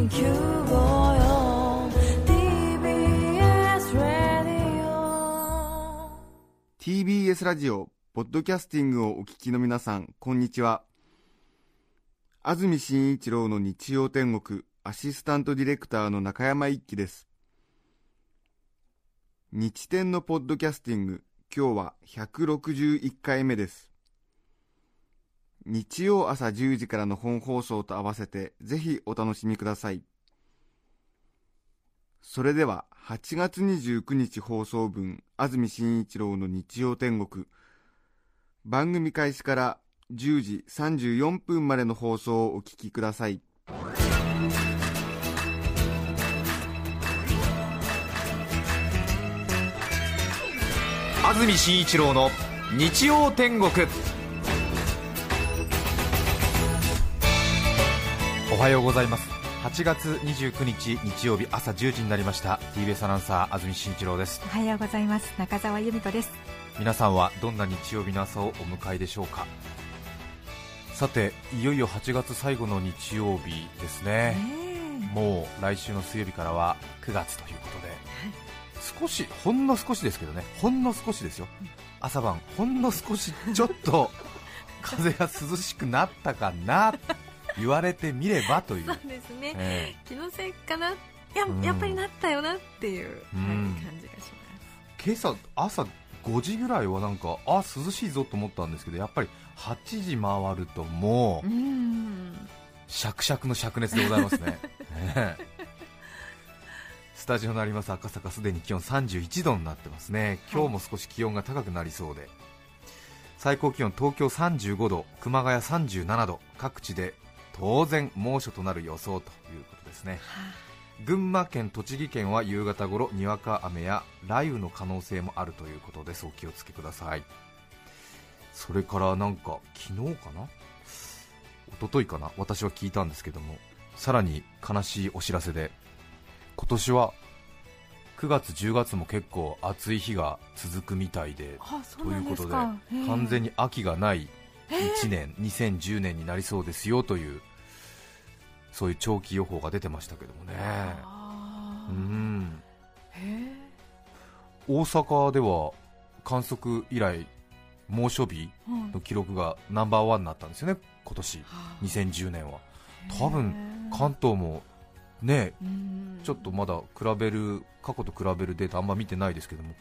TBS ラディオ TBS ラジオポッドキャスティングをお聞きの皆さんこんにちは。安住紳一郎の日曜天国アシスタントディレクターの中山一輝です。日天のポッドキャスティング今日は161回目です。日曜朝10時からの本放送と合わせてぜひお楽しみください。それでは8月29日放送分安住紳一郎の日曜天国。番組開始から10時34分までの放送をお聞きください。安住紳一郎の日曜天国。おはようございます。8月29日日曜日朝10時になりました。TBS アナウンサー安住紳一郎です。おはようございます。中澤由美子です。皆さんはどんな日曜日の朝をお迎えでしょうか？さていよいよ8月最後の日曜日ですね。もう来週の水曜日からは9月ということで、少しほんの少しですけどね。ほんの少しですよ。朝晩ほんの少しちょっと 風が涼しくなったかな言われてみればという。そうですね、え気のせいかな。や,、うん。やっぱりなったよなっていう、感じがし今朝朝5時ぐらいはなんかあ涼しいぞと思ったんですけどやっぱり8時回るともうますうん。シャクシャクの灼熱でございますね。ねえ。スタジオのあります赤坂すでに気温31度になってますね。今日も少し気温が高くなりそうで、最高気温東京35度熊谷37度各地で当然猛暑となる予想ということですね。群馬県栃木県は夕方頃にわか雨や雷雨の可能性もあるということです。お気をつけください。それからなんか昨日かな？一昨日かな？私は聞いたんですけどもさらに悲しいお知らせで今年は9月10月も結構暑い日が続くみたいでということで完全に秋がない1年、2010年になりそうですよというそういう長期予報が出てましたけどもね。うん。へ大阪では観測以来猛暑日の記録がナンバーワンになったんですよね今年。はあ。2010年は。多分関東もねうん。ちょっとまだ比べる過去と比べるデータあんま見てないですけども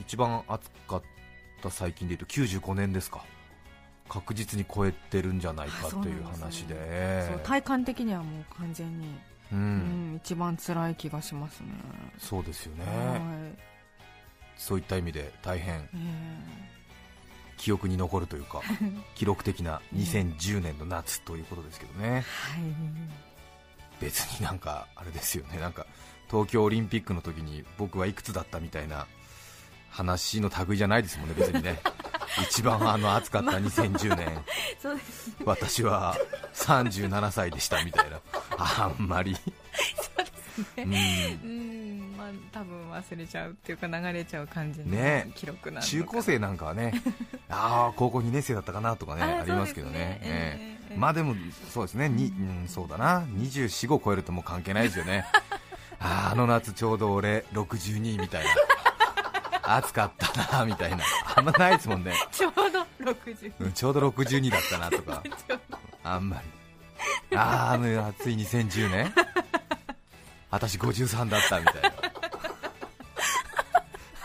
一番暑かった最近でいうと95年ですか確実に超えてるんじゃないかという話で。ね体感的にはもう完全に、ううんん、一番辛い気がしますね。そうですよね。はい。そういった意味で大変。え記憶に残るというか 記録的な2010年の夏ということですけどね。ーはい。別になんかあれですよね。なんか東京オリンピックの時に僕はいくつだったみたいな話の類じゃないですもんね別にね一番あの暑かった2010年。私は37歳でしたみたいな。あんまり。うん。うん。まあ多分忘れちゃうっていうか流れちゃう感じのね。記録なん中高生なんかはね ああ高校2年生だったかなとかねあありますけどね。ええ。ええまあでもそうですね。に、うん、そうだな。24、5超えるともう関係ないですよね。あーあの夏ちょうど俺62みたいな。暑かったなみたいなあんまないですもんね、ちょうど60うんちょうど62だったなとか。あんまり。あーあの暑い2010年。私53だったみたいな。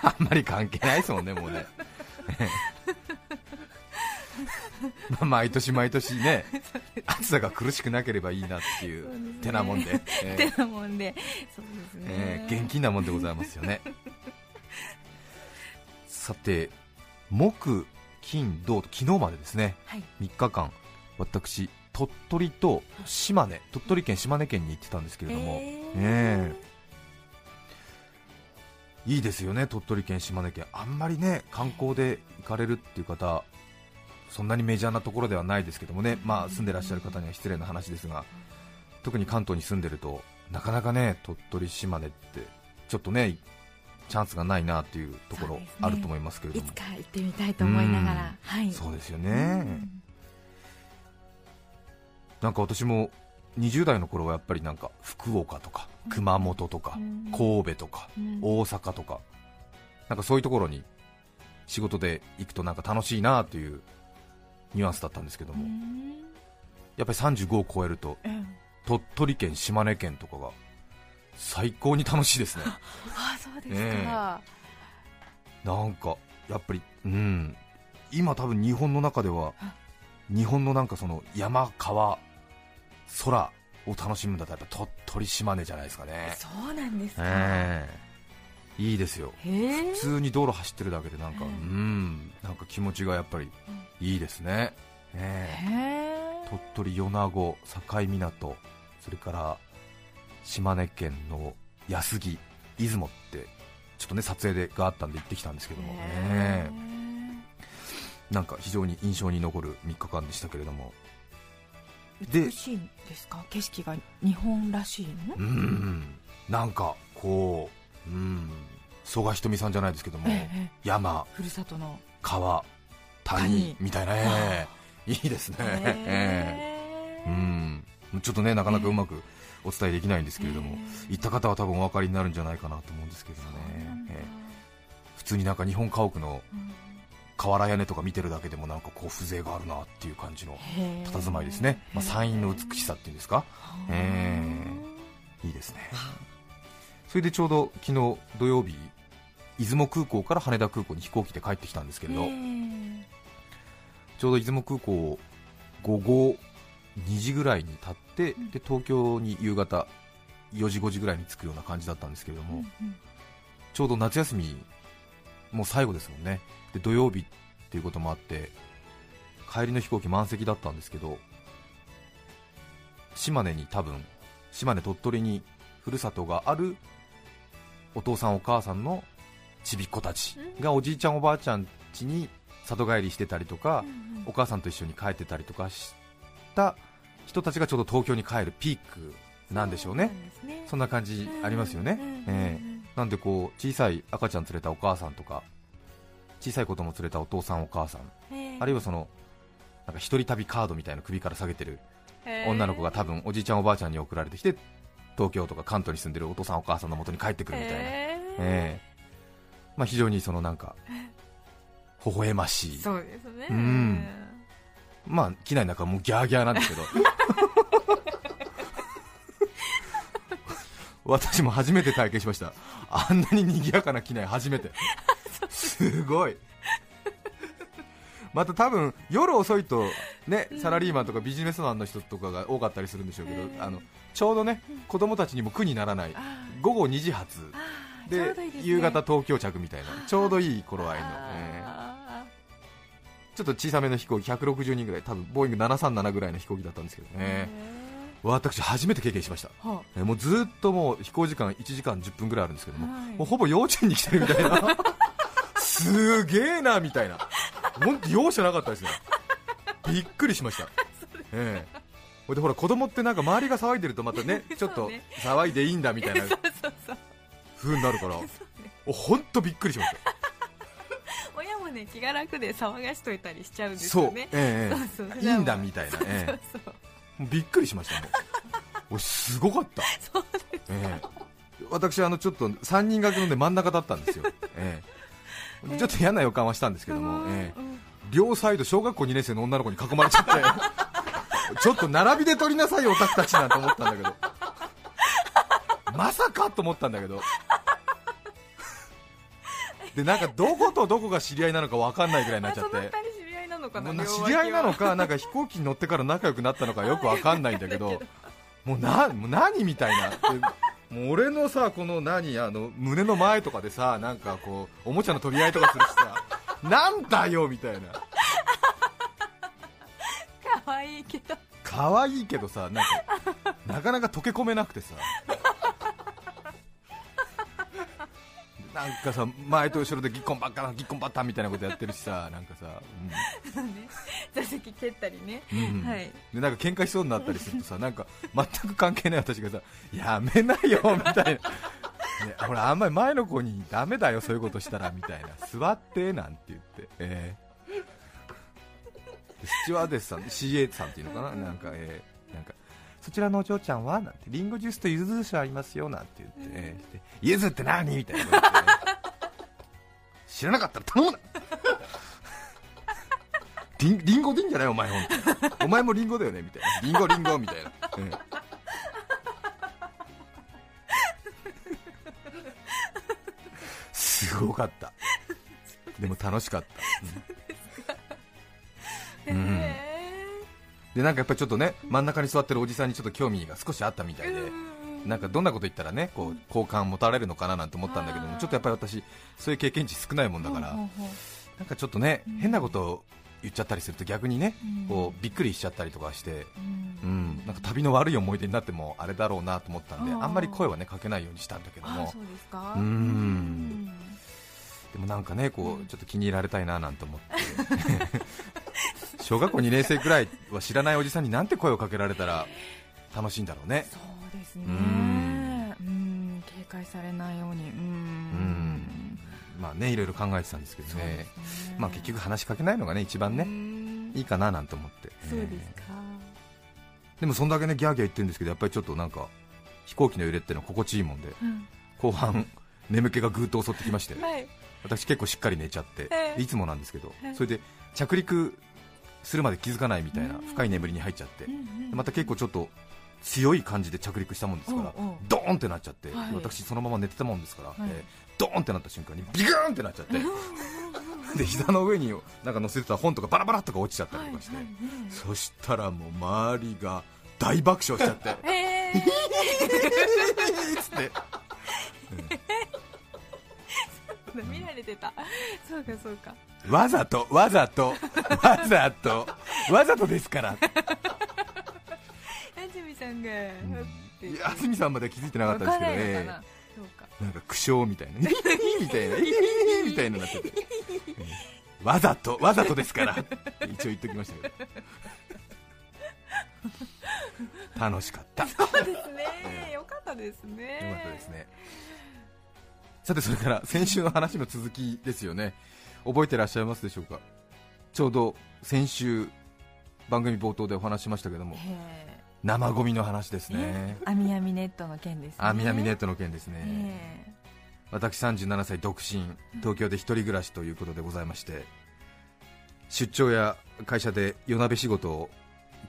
あんまり関係ないですもんねもうね。まあ毎年毎年ね暑さが苦しくなければいいなっていう手なもんで、えってなもんで。そうですね、ええ現金なもんでございますよね。さて木金土と昨日までですね。はい。3日間私鳥取と島根鳥取県島根県に行ってたんですけれども、えねいいですよね鳥取県島根県。あんまりね観光で行かれるっていう方そんなにメジャーなところではないですけどもね、まあ、住んでらっしゃる方には失礼な話ですが。特に関東に住んでるとなかなかね鳥取島根ってちょっとねチャンスがないなっていうところあると思いますけれども。いつか行ってみたいと思いながら、はい。そうですようね、ん。なんか私も20代の頃はやっぱりなんか福岡とか熊本とかうん。神戸とかうん。大阪とかなんかそういうところに仕事で行くとなんか楽しいなというニュアンスだったんですけども。うん。やっぱり35を超えるとうん。鳥取県、島根県とかが最高に楽しいですね。あそうですえ。か、なんかやっぱりうん。今多分日本の中では日本のなんかその山川空を楽しむんだったらやっぱ鳥取島根じゃないですかね。そうなんですか、ええ。いいですよ。普通に道路走ってるだけでなんか、ううん。ん、なんか気持ちがやっぱりいいですね、ええ。へえ。鳥取米子境港それから島根県の安来出雲ってちょっとね撮影でがあったんで行ってきたんですけどもへねなんか非常に印象に残る3日間でしたけれども。で美しいんですか？景色が日本らしいの？うん。なんかこううん。曽我ひとみさんじゃないですけども、ええ山ふるさとの。川谷谷。みたいな、ええ。いいですね、ええへえ うん。ちょっとねなかなかうまくお伝えできないんですけれども、行った方は多分お分かりになるんじゃないかなと思うんですけどもね、ええ。普通になんか日本家屋の瓦屋根とか見てるだけでもなんかこう風情があるなっていう感じの佇まいですね、まあ、山陰の美しさっていうんですか、えいいですね。それでちょうど昨日土曜日出雲空港から羽田空港に飛行機で帰ってきたんですけれど、ちょうど出雲空港を午後2時ぐらいに立って、うん。で東京に夕方4時5時ぐらいに着くような感じだったんですけれども、ちょうど夏休みもう最後ですもんね。で土曜日っていうこともあって帰りの飛行機満席だったんですけど島根に多分島根鳥取にふるさとがあるお父さんお母さんのちびっ子たちがおじいちゃんおばあちゃん家に里帰りしてたりとか、お母さんと一緒に帰ってたりとかした人たちがちょうど東京に帰るピークなんでしょうね。そんな感じありますよね、ええ。なんでこう小さい赤ちゃん連れたお母さんとか小さい子供連れたお父さんお母さんあるいはそのなんか一人旅カードみたいな首から下げてる女の子が多分おじいちゃんおばあちゃんに送られてきて東京とか関東に住んでるお父さんお母さんの元に帰ってくるみたいな、ええ。まあ、非常にそのなんか 微笑ましい。そうですね。うんまあ機内の中はもうギャーギャーなんですけど。私も初めて体験しました。あんなに賑やかな機内初めて。すごい。また多分夜遅いとねサラリーマンとかビジネスマンの人とかが多かったりするんでしょうけど、うん。あのちょうどね子供たちにも苦にならないあ午後2時発。でね。夕方東京着みたいな。ちょうどいい頃合いの、あえー。あちょっと小さめの飛行機160人ぐらい多分ボーイング737ぐらいの飛行機だったんですけどね、私初めて経験しました。はえーもうずっともう飛行時間1時間10分ぐらいあるんですけども、はい。もうほぼ幼稚園に来てるみたいな。すげえなみたいな。本当容赦なかったですね。びっくりしました。ええ。でほら子供ってなんか周りが騒いでるとまたね ちょっと騒いでいいんだみたいなそうになるから。お本当びっくりしましたね気が楽で騒がしといたりしちゃうんですそう、よねええ。そうそういいんだみたいな、ええ。そうそうもうびっくりしましたもう俺すごかった。そうですええ。私あのちょっと3人掛けので真ん中だったんですよ、ええ。ちょっと嫌な予感はしたんですけども、ええ。うん。両サイド小学校2年生の女の子に囲まれちゃって ちょっと並びで撮りなさいよオタクたちなんて思ったんだけど。まさかと思ったんだけどでなんかどことどこが知り合いなのか分かんないぐらいになっちゃって。知り合いなのかなもうな両脇は。知り合いなのかなんか飛行機に乗ってから仲良くなったのかよく分かんないんだけど。もうなもう何みたいな。でもう俺のさこの何あの胸の前とかでさなんかこうおもちゃの取り合いとかするしさなんだよみたいな。可愛いけど。可愛いけどさなんかなかなか溶け込めなくてさなんかさ前と後ろでギッコンばっかなギッコンバッタンみたいなことやってるしさなんかさ、ね座席蹴ったりね。うんうんはい。でなんか喧嘩しそうになったりするとさなんか全く関係ない私がさやめなよみたいな、ね、ほらあんまり前の子にダメだよそういうことしたらみたいな。座ってなんて言って、えー。スチュワーデスさん CA さんっていうのかな？なんか、えーそちらのお嬢ちゃんは？なんてリンゴジュースと柚子ジュースありますよなんて言って、ねで柚子って何？みたいな 知らなかったら頼むな。リンリンゴでいいんじゃない？お前ほんと。お前もリンゴだよね？みたいなリンゴリンゴみたいな、うんすごかった。でも楽しかった、うん。うん。へでなんかやっぱりちょっとね真ん中に座ってるおじさんにちょっと興味が少しあったみたいで、ーなんかどんなこと言ったらねこう好感持たれるのかななんて思ったんだけどもちょっとやっぱり私そういう経験値少ないもんだから、なんかちょっとね、うん。変なことを言っちゃったりすると逆にね、うん。こうびっくりしちゃったりとかして、うん。うん、なんか旅の悪い思い出になってもあれだろうなと思ったんであんまり声はねかけないようにしたんだけどあもそうですか。うん。うんでもなんかねこうん。うちょっと気に入られたいななんて思って小学校2年生くらいは知らないおじさんになんて声をかけられたら楽しいんだろうね。そうですね。うん。うん。警戒されないように。うん。うん。まあねいろいろ考えてたんですけどね。すね。まあ結局話しかけないのがね一番ねうん。いいかななんて思って。そうですか。でもそんだけねギャーギャー言ってるんですけどやっぱりちょっとなんか飛行機の揺れってのは心地いいもんでうん。後半眠気がぐーっと襲ってきましてはい。私結構しっかり寝ちゃってええ。いつもなんですけどええそれで着陸するまで気づかないみたいなうん。深い眠りに入っちゃって。また結構ちょっと強い感じで着陸したもんですからドーンってなっちゃってはい。私そのまま寝てたもんですからはい。えードーンってなった瞬間にビグーンってなっちゃって で膝の上になんか乗せてた本とかバラバラとか落ちちゃったりとかしてそしたらもう周りが大爆笑しちゃって ええ つって。見られてた。そうかそうかわざとわざとわざとわざとですから。安住さんが安住さんまでは気づいてなかったですけどね。かな？んか苦笑みたいな。みたいな。みたいななってて。うん。わざとわざとですから。一応言っときましたけど。楽しかった。よかそうですね。えよかったですね。ったですね。さてそれから先週の話の続きですよね覚えてらっしゃいますでしょうか？ちょうど先週番組冒頭でお話ししましたけどもへ生ゴミの話ですえね。あみあみネットの件ですね。あみなみネットの件ですね、ええ。私37歳独身東京で一人暮らしということでございまして出張や会社で夜鍋仕事を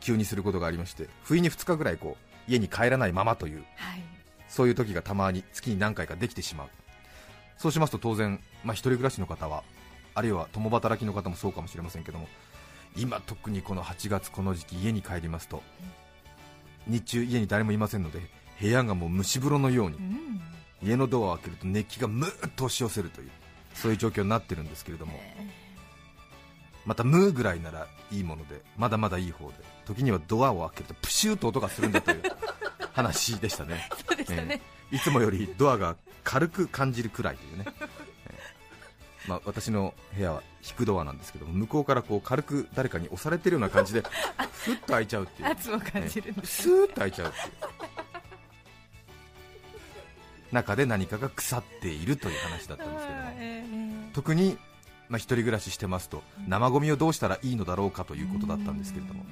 急にすることがありまして不意に2日ぐらいこう家に帰らないままというはい。そういう時がたまに月に何回かできてしまう。そうしますと当然、まあ、一人暮らしの方はあるいは共働きの方もそうかもしれませんけども今特にこの8月この時期家に帰りますと日中家に誰もいませんので部屋がもう蒸し風呂のようにうん。家のドアを開けると熱気がムーッと押し寄せるというそういう状況になってるんですけれどもえまたムーぐらいならいいものでまだまだいい方で時にはドアを開けるとプシューと音がするんだという 話でしたね。えそうでしたね。いつもよりドアが軽く感じるくらいというね、えーまあ、私の部屋は引くドアなんですけども向こうからこう軽く誰かに押されてるような感じで ふっと開いちゃうっていう。圧を感じるんですスーッと開いちゃうっていう。中で何かが腐っているという話だったんですけども。ええ特に、まあ、一人暮らししてますと生ゴミをどうしたらいいのだろうかということだったんですけれども。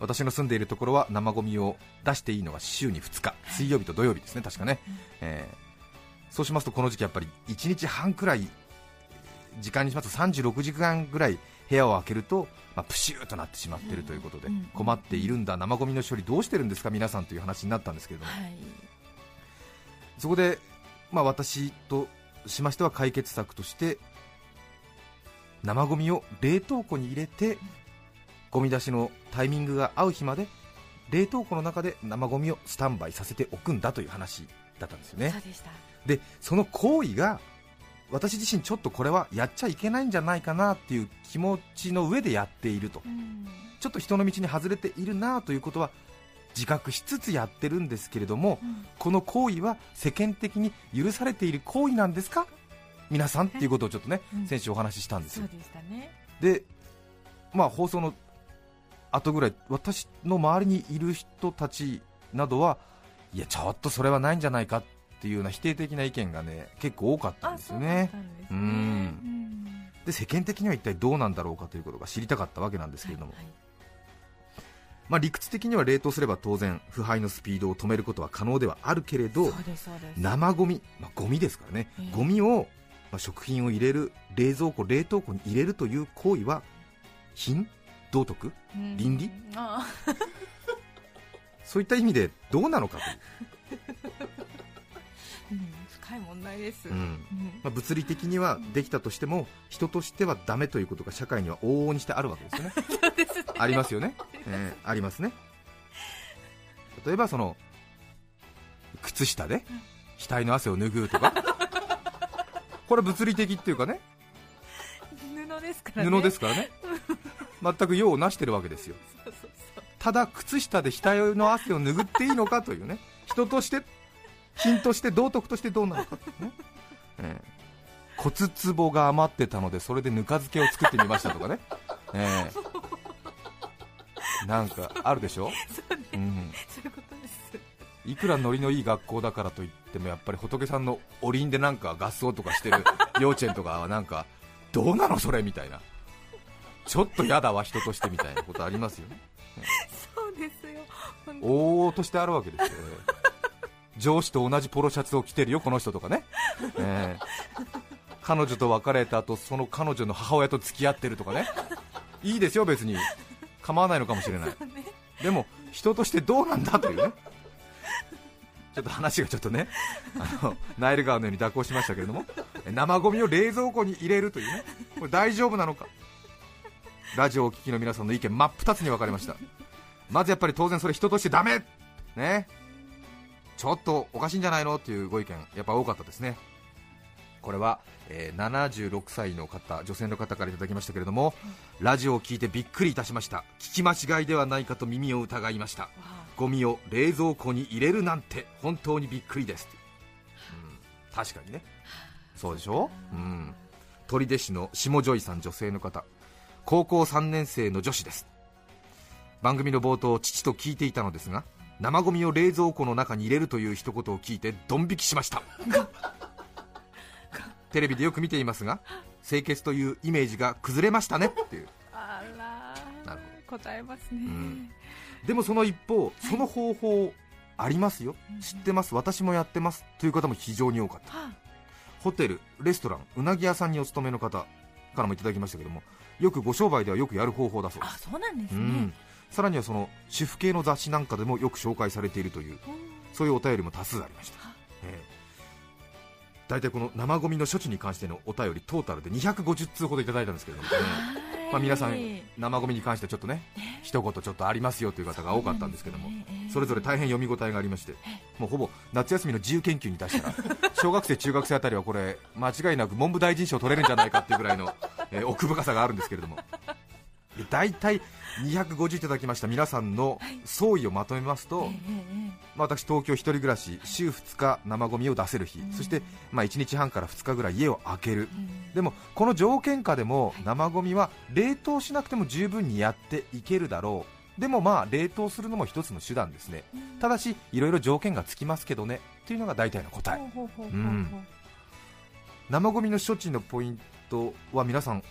私の住んでいるところは生ゴミを出していいのが週に2日。水曜日と土曜日ですね確かね、えーそうしますとこの時期やっぱり1日半くらい時間にしますと36時間ぐらい部屋を開けると、まあ、プシューとなってしまっているということでうん困っているんだ。生ゴミの処理どうしてるんですか皆さんという話になったんですけれども。はい。そこで、まあ、私としましては解決策として生ゴミを冷凍庫に入れてゴミ出しのタイミングが合う日まで冷凍庫の中で生ゴミをスタンバイさせておくんだという話だったんですよね。そでその行為が私自身ちょっとこれはやっちゃいけないんじゃないかなっていう気持ちの上でやっていると。うん。ちょっと人の道に外れているなということは自覚しつつやってるんですけれどもうん。この行為は世間的に許されている行為なんですか？皆さんっていうことをちょっとねうん。先週お話ししたんですよ。でね。でまあ放送の後ぐらい私の周りにいる人たちなどはいやちょっとそれはないんじゃないかっていうような否定的な意見がね結構多かったんあですよね。うんうん。で世間的には一体どうなんだろうかということが知りたかったわけなんですけれども、はいまあ、理屈的には冷凍すれば当然腐敗のスピードを止めることは可能ではあるけれど生ゴミ、まあ、ゴミですからね、ええ。ゴミを、まあ、食品を入れる冷蔵庫冷凍庫に入れるという行為は品道徳うん。倫理？あ そういった意味でどうなのかという、深い問題です、うん。うん。まあ、物理的にはできたとしても人としてはダメということが社会には往々にしてあるわけですよね。ね。ありますよね、えー ありますね。例えばその靴下で額の汗を拭うとか。これは物理的っていうかね。布ですからね。布ですからね。全く用をなしてるわけですよ。ただ靴下で額の汗を拭っていいのかというね。人として品として道徳としてどうなのかね、ええ。骨壺が余ってたのでそれでぬか漬けを作ってみましたとかね、ええ。なんかあるでしょ、そうね。うん、そういうことです。いくらノリのいい学校だからといってもやっぱり仏さんのおりんでなんか合奏とかしてる 幼稚園とかはなんかどうなのそれみたいな。ちょっと嫌だわ人としてみたいなことありますよね。そうですよ。往々としてあるわけですよ、上司と同じポロシャツを着てるよ、この人とかね、え え。彼女と別れた後その彼女の母親と付き合ってるとかね、いいですよ、別に。構わないのかもしれない、ね。でも人としてどうなんだというね、ちょっと話がちょっとね、あのナイル川のように蛇行しましたけれども、生ゴミを冷蔵庫に入れるというね、これ大丈夫なのか、ラジオをお聞きの皆さんの意見、真っ二つに分かれました。まずやっぱり当然それ人としてダメ。ねちょっとおかしいんじゃないの？っていうご意見やっぱ多かったですね。これは、えー76歳の方女性の方からいただきましたけれどもラジオを聞いてびっくりいたしました。聞き間違いではないかと耳を疑いました。ゴミを冷蔵庫に入れるなんて本当にびっくりです、うん、確かにね。そうでしょ、うん、取手市の下女井さん女性の方。高校3年生の女子です。番組の冒頭父と聞いていたのですが生ゴミを冷蔵庫の中に入れるという一言を聞いてドン引きしました。テレビでよく見ていますが清潔というイメージが崩れましたねっていう。あらなる答えますね、ん。でもその一方その方法ありますよ。知ってます。私もやってます。という方も非常に多かった。はホテルレストランうなぎ屋さんにお勤めの方からもいただきましたけどもよくご商売ではよくやる方法だそうであすそうなんですね。うん、さらにはその主婦系の雑誌なんかでもよく紹介されているといううん。そういうお便りも多数ありました。は、ええ。大体この生ゴミの処置に関してのお便りトータルで250通ほどいただいたんですけれども、ね。まあ、皆さん生ゴミに関してはちょっとね一言ちょっとありますよという方が多かったんですけどもそれぞれ大変読み応えがありましてもうほぼ夏休みの自由研究に出したら小学生中学生あたりはこれ間違いなく文部大臣賞取れるんじゃないかっていうぐらいの、えー奥深さがあるんですけれども。で大体250いただきました。皆さんの総意をまとめますと、えええまあ、私、東京一人暮らし週2日生ゴミを出せる日、そして、まあ、1日半から2日ぐらい家を空ける、えうん。でもこの条件下でも生ゴミは冷凍しなくても十分にやっていけるだろう、でもまあ冷凍するのも一つの手段ですね、ただし、いろいろ条件がつきますけどね。というのが大体の答え、生ゴミの処置のポイントは皆さん、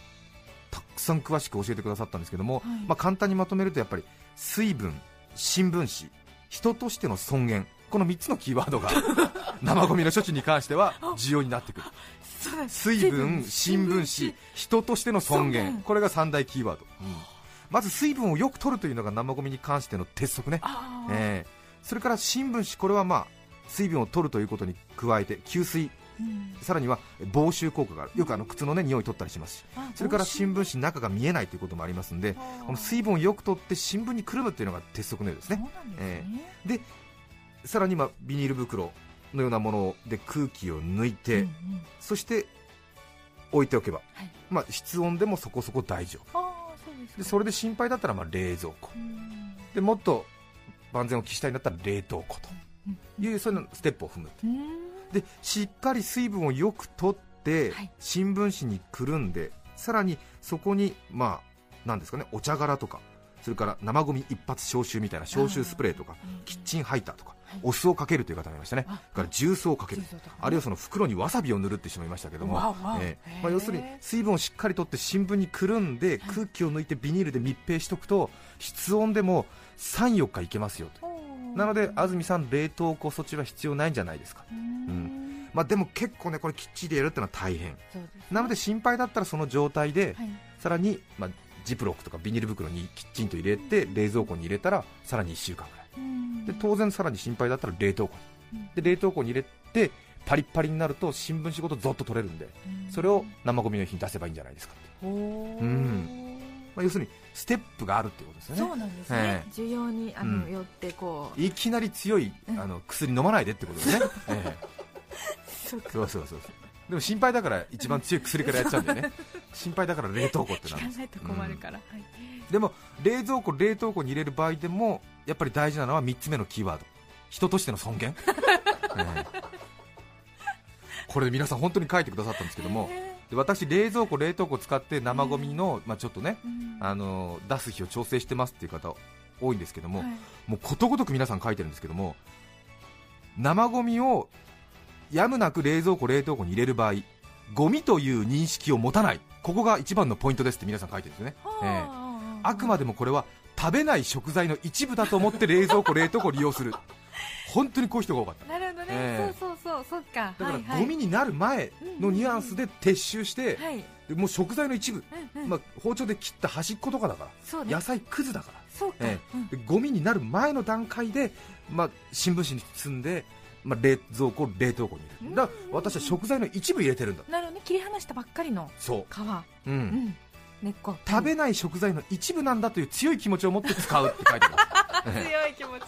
たくさん詳しく教えてくださったんですけども、はい。まあ、簡単にまとめるとやっぱり水分、新聞紙、人としての尊厳、この3つのキーワードが 生ゴミの処置に関しては重要になってくる。水分、新聞紙、人としての尊尊厳、厳これが三大キーワード、まず水分をよく取るというのが生ゴミに関しての鉄則ね、えーそれから新聞紙、これはまあ水分を取るということに加えて吸水、うんさらには防臭効果がある、よくあの靴の、ね、匂い取ったりしますし、あそれから新聞紙、中が見えないということもありますので、この水分をよく取って新聞にくるむというのが鉄則のようですね。ですえねさらにまあビニール袋のようなもので空気を抜いて、うんうん。そして置いておけば、はい。まあ、室温でもそこそこ大丈夫。でそれで心配だったらまあ冷蔵庫。うん。でもっと万全を期したいんだったら冷凍庫というそういうのステップを踏むうんでしっかり水分をよく取って、はい。新聞紙にくるんでさらにそこにまあなんですかねお茶殻とかそれから生ゴミ一発消臭みたいな消臭スプレーとかうん。キッチンハイターとかはい。お酢をかけるという方がいましたね。から重曹をかけるあるいはその袋にわさびを塗るって人もいましたけどもええへえまあ、要するに水分をしっかりとって新聞にくるんで空気を抜いてビニールで密閉しておくと室温でも34日いけますよとなので安住さん冷凍庫措置は必要ないんじゃないですか、うん。まあ、でも結構ねこれきっちりやるってのは大変。ね。なので心配だったらその状態ではい。さらに、まあ、ジップロックとかビニール袋にきちんと入れて冷蔵庫に入れたらさらに1週間ぐらい。うん。で当然さらに心配だったら冷凍庫に。うん。で冷凍庫に入れてパリッパリになると新聞紙ごとゾッと取れるんでうん。それを生ゴミの日に出せばいいんじゃないですかって、うんまあ、要するにステップがあるっていうことですよね。そうなんですね。え需要にあの、うん。よってこう。いきなり強いうん。あの薬飲まないでってことですね、えそうそうそうそうそう。でも心配だから一番強い薬からやっちゃうんだよね。心配だから冷凍庫って聞なるから、はい。でも冷蔵庫冷凍庫に入れる場合でもやっぱり大事なのは3つ目のキーワード。人としての尊厳、ええ。これ皆さん本当に書いてくださったんですけどもで私冷蔵庫冷凍庫使って生ゴミの、まあ、ちょっとねうん。あの出す日を調整してますっていう方多いんですけども、はい。もうことごとく皆さん書いてるんですけども生ゴミをやむなく冷蔵庫冷凍庫に入れる場合ゴミという認識を持たない。ここが一番のポイントですって皆さん書いてるんですね、ええ。あくまでもこれは食べない食材の一部だと思って冷蔵庫冷凍庫を利用する。本当にこういう人が多かったそうっか。だからゴミになる前のニュアンスで撤収して、はい、でもう食材の一部、うんうん。まあ、包丁で切った端っことかだからね。野菜くずだから。そうか、えうん。でゴミになる前の段階で、まあ、新聞紙に包んで、まあ、冷蔵庫冷凍庫に入れる。だから私は食材の一部入れてるんだ。なるほどね。切り離したばっかりのそ皮、う、う、うん。ん、根っこ。食べない食材の一部なんだという強い気持ちを持って使うって書いてあるえ強い気持ち。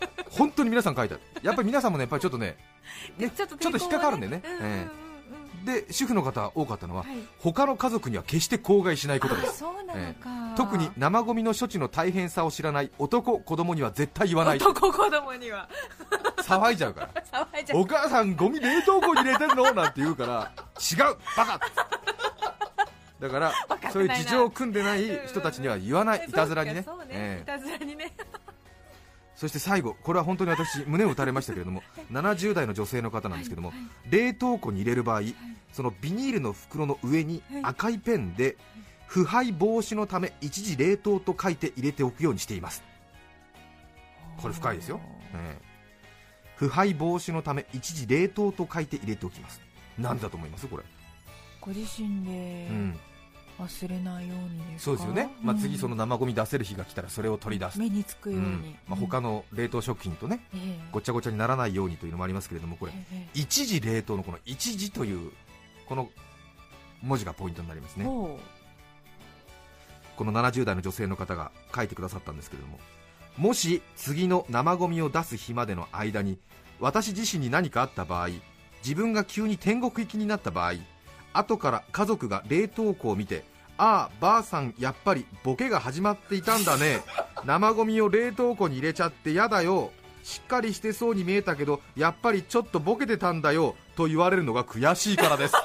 え本当に皆さん書いてあるやっぱり皆さんもねやっぱりちょっとね ねちょっと引っかかるんでね。えで主婦の方多かったのは、はい。他の家族には決して口外しないことです。あそうなのか、特に生ゴミの処置の大変さを知らない男子供には絶対言わない。男子供には。騒いじゃうから。お母さんゴミ冷凍庫に入れてるの？なんて言うから違う。バカだから そういう事情を組んでない人たちには言わない。いたずらにね。いたずらにねそして最後これは本当に私胸を打たれましたけれども70代の女性の方なんですけども、冷凍庫に入れる場合、そのビニールの袋の上にはい。赤いペンで腐敗防止のため一時冷凍と書いて入れておくようにしています。これ深いですよ、ええ。腐敗防止のため一時冷凍と書いて入れておきます。なんでだと思います？これ、ご自身でうん、忘れないようにですか？そうですよね、まあ、次そのうん生ゴミ出せる日が来たらそれを取り出す、目につくように、うん。まあ、他の冷凍食品とねええ。ごちゃごちゃにならないようにというのもありますけれどもこれええ。一時冷凍のこの一時というこの文字がポイントになりますね。ほこの70代の女性の方が書いてくださったんですけれどももし次の生ゴミを出す日までの間に私自身に何かあった場合自分が急に天国行きになった場合後から家族が冷凍庫を見てああばあさんやっぱりボケが始まっていたんだね。生ゴミを冷凍庫に入れちゃってやだよ。しっかりしてそうに見えたけどやっぱりちょっとボケてたんだよ。と言われるのが悔しいからです。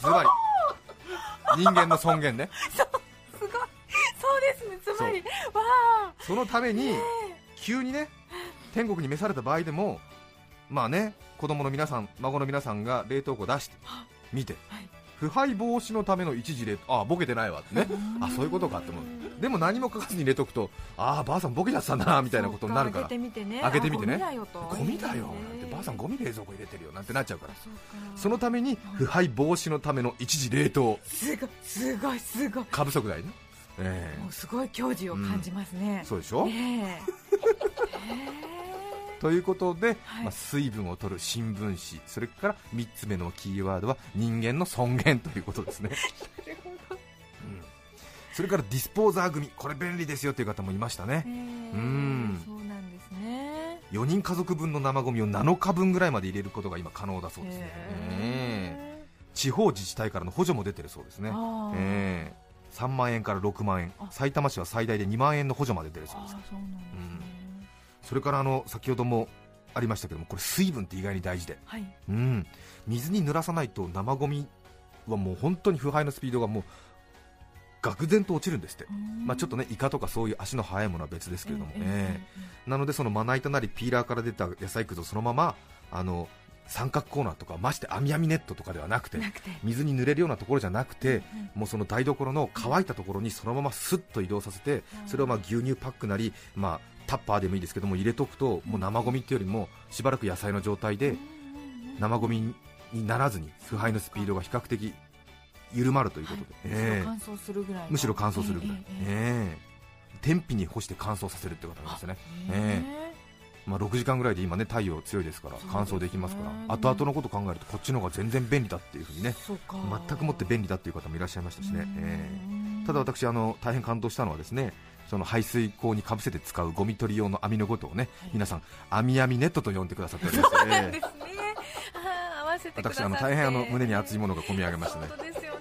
ズバリ。人間の尊厳ね。うすごい。そうですね。つまりわあ。そのために急にね天国に召された場合でもまあね子供の皆さん孫の皆さんが冷凍庫出して見て、はい腐敗防止のための一時冷凍あボケてないわってね。あそういうことかって思う。でも何も書かずに入れとくとああばあさんボケちゃってたんだなみたいなことになるから。開けてみてね。開けてみてね。あゴミだよと。ゴミだよ。なんばあさんゴミ冷蔵庫入れてるよなんてなっちゃうから。そのために腐敗防止のための一時冷凍。すごいすごいすごい。過不足代ね。えもうすごい矜持を感じますね。え、そうでしょ、ねえということで、はい。まあ、水分を取る新聞紙それから3つ目のキーワードは人間の尊厳ということですね、それからディスポーザー組これ便利ですよという方もいましたね。へえうん。そうなんですね。4人家族分の生ゴミを7日分ぐらいまで入れることが今可能だそうですね、へえええ地方自治体からの補助も出てるそうですね、ええ3万円から6万円。あ。埼玉市は最大で2万円の補助まで出るあそうです。ーそうなんですねそれからあの先ほどもありましたけどもこれ水分って意外に大事で。はい。うん、水に濡らさないと生ゴミはもう本当に腐敗のスピードがもう愕然と落ちるんですって、まあ、ちょっとねイカとかそういう足の速いものは別ですけれどもね、えええなのでそのまな板なりピーラーから出た野菜くずをそのままあの三角コーナーとかまして網網ネットとかではなくて水に濡れるようなところじゃなくて、もうその台所の乾いたところにそのまますっと移動させて、それをまあ牛乳パックなり、まあ、タッパーでもいいですけども入れとくと、もう生ゴミっていうよりもしばらく野菜の状態で生ゴミにならずに腐敗のスピードが比較的緩まるということで、ええ。乾燥するぐらいの。むしろ乾燥するぐらい、ええええええ。天日に干して乾燥させるってことなんですよね、え。えまあ、6時間ぐらいで今ね太陽強いですから乾燥できますから。後々のこと考えるとこっちの方が全然便利だっていうふうにね全くもって便利だっていう方もいらっしゃいましたしね、ただ私あの大変感動したのはですねその排水口にかぶせて使うゴミ取り用の網のことをね、皆さん網網ネットと呼んでくださっております。ね。私あの大変あの胸に熱いものが込み上げましたね。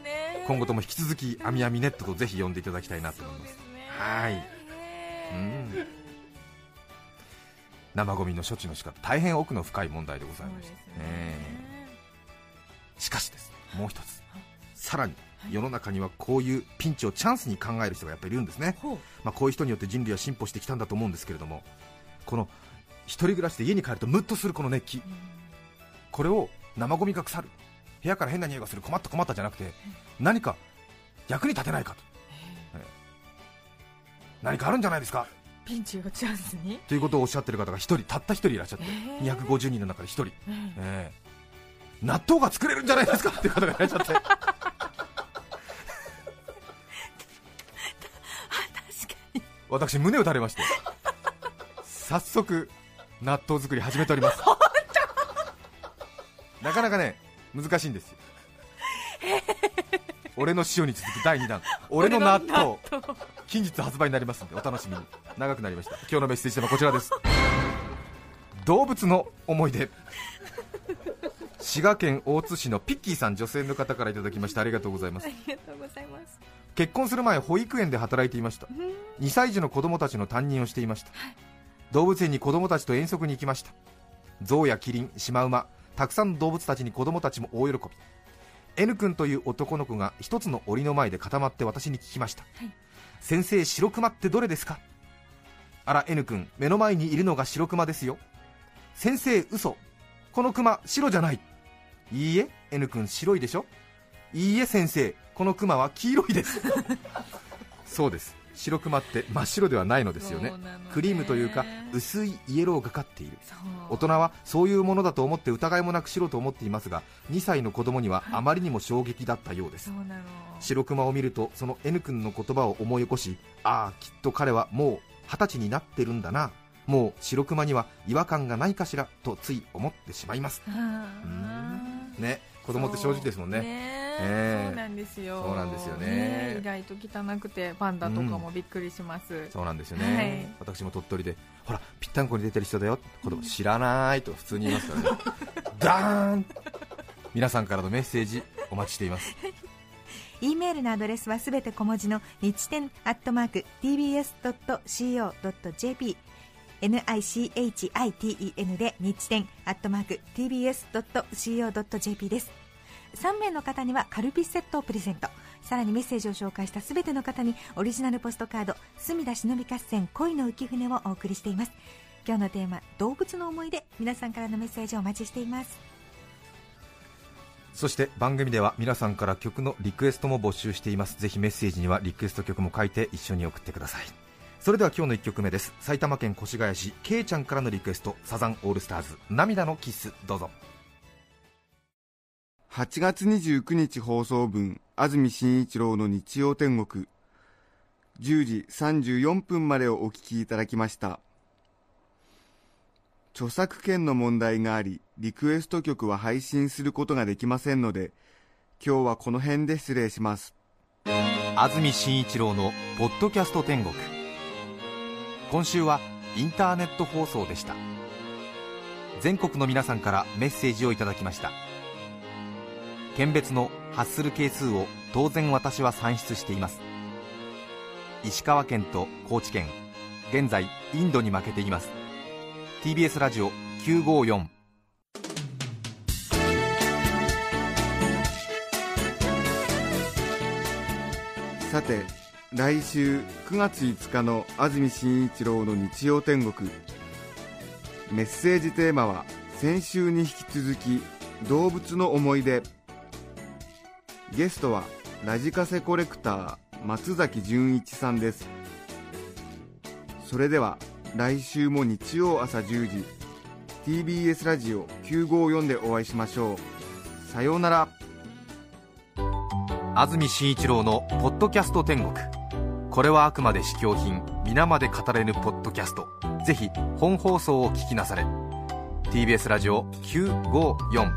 ね。今後とも引き続き網網ネットとぜひ呼んでいただきたいなと思います。すね。はい。へうーん。生ゴミの処置の仕方大変奥の深い問題でございました、ね。ええ。しかしですもう一つ。はい。さらに。はい世の中にはこういうピンチをチャンスに考える人がやっぱりいるんですね、まあ、こういう人によって人類は進歩してきたんだと思うんですけれどもこの一人暮らしで家に帰るとムッとするこの熱気。これを生ゴミが腐る。部屋から変な匂いがする。困った困ったじゃなくて何か役に立てないかと。何かあるんじゃないですか。ピンチをチャンスに？ということをおっしゃってる方が一人たった一人いらっしゃってえー250人の中で一人、うんええ。納豆が作れるんじゃないですか。っていう方がいらっしゃって私胸を打たれまして。早速納豆作り始めております。なかなかね難しいんですよ。俺の塩に続く第2弾。俺の納豆。近日発売になりますんでお楽しみに。長くなりました。今日のメッセージテーマはこちらです。動物の思い出。滋賀県大津市のピッキーさん女性の方からいただきましたありがとうございます。ありがとうございます結婚する前保育園で働いていました。2歳児の子供たちの担任をしていました。動物園に子供たちと遠足に行きました。象やキリンシマウマたくさんの動物たちに子供たちも大喜び。N 君という男の子が一つの檻の前で固まって私に聞きました、はい。先生白熊ってどれですか？あら N 君目の前にいるのが白熊ですよ。先生嘘。この熊白じゃない。いいえ N 君白いでしょ？いいえ先生この熊は黄色いです。そうです。白熊って真っ白ではないのですよね。クリームというか薄いイエローがかっている。大人はそういうものだと思って疑いもなく白と思っていますが2歳の子供にはあまりにも衝撃だったようです。白熊を見るとその N 君の言葉を思い起こしああきっと彼はもう二十歳になってるんだな。もう白熊には違和感がないかしらとつい思ってしまいます。ね子供って正直ですもんねそうええそうなんですよ。そうなんですよね。意外と汚くてパンダとかもびっくりします、そうなんですよね、私も鳥取でほらぴったんこに出てる人だよ子供知らないと普通に言いますからね。ダーン。皆さんからのメッセージお待ちしています。e メールのアドレスはすべて小文字の日天アットマーク tbs.co.jp nichiten で日天アットマーク tbs.co.jp です3名の方にはカルピスセットをプレゼント。さらにメッセージを紹介したすべての方にオリジナルポストカード隅田忍び合戦恋の浮舟をお送りしています。今日のテーマ動物の思い出。皆さんからのメッセージをお待ちしています。そして番組では皆さんから曲のリクエストも募集しています。ぜひメッセージにはリクエスト曲も書いて一緒に送ってください。それでは今日の1曲目です。埼玉県越谷市けいちゃんからのリクエストサザンオールスターズ。涙のキスどうぞ。8月29日放送分安住紳一郎の日曜天国。10時34分までをお聞きいただきました。著作権の問題がありリクエスト曲は配信することができませんので今日はこの辺で失礼します。安住紳一郎の「ポッドキャスト天国」今週はインターネット放送でした。全国の皆さんからメッセージをいただきました。県別の発する係数を当然私は算出しています。石川県と高知県現在インドに負けています。TBS ラジオ954さて来週9月5日の安住紳一郎の日曜天国。メッセージテーマは「先週に引き続き動物の思い出。ゲストはラジカセコレクター松崎純一さんです。それでは来週も日曜朝10時 TBS ラジオ954でお会いしましょう。さようなら。安住紳一郎の「ポッドキャスト天国」これはあくまで試供品皆まで語れぬポッドキャスト。ぜひ本放送を聞きなされ。TBS ラジオ954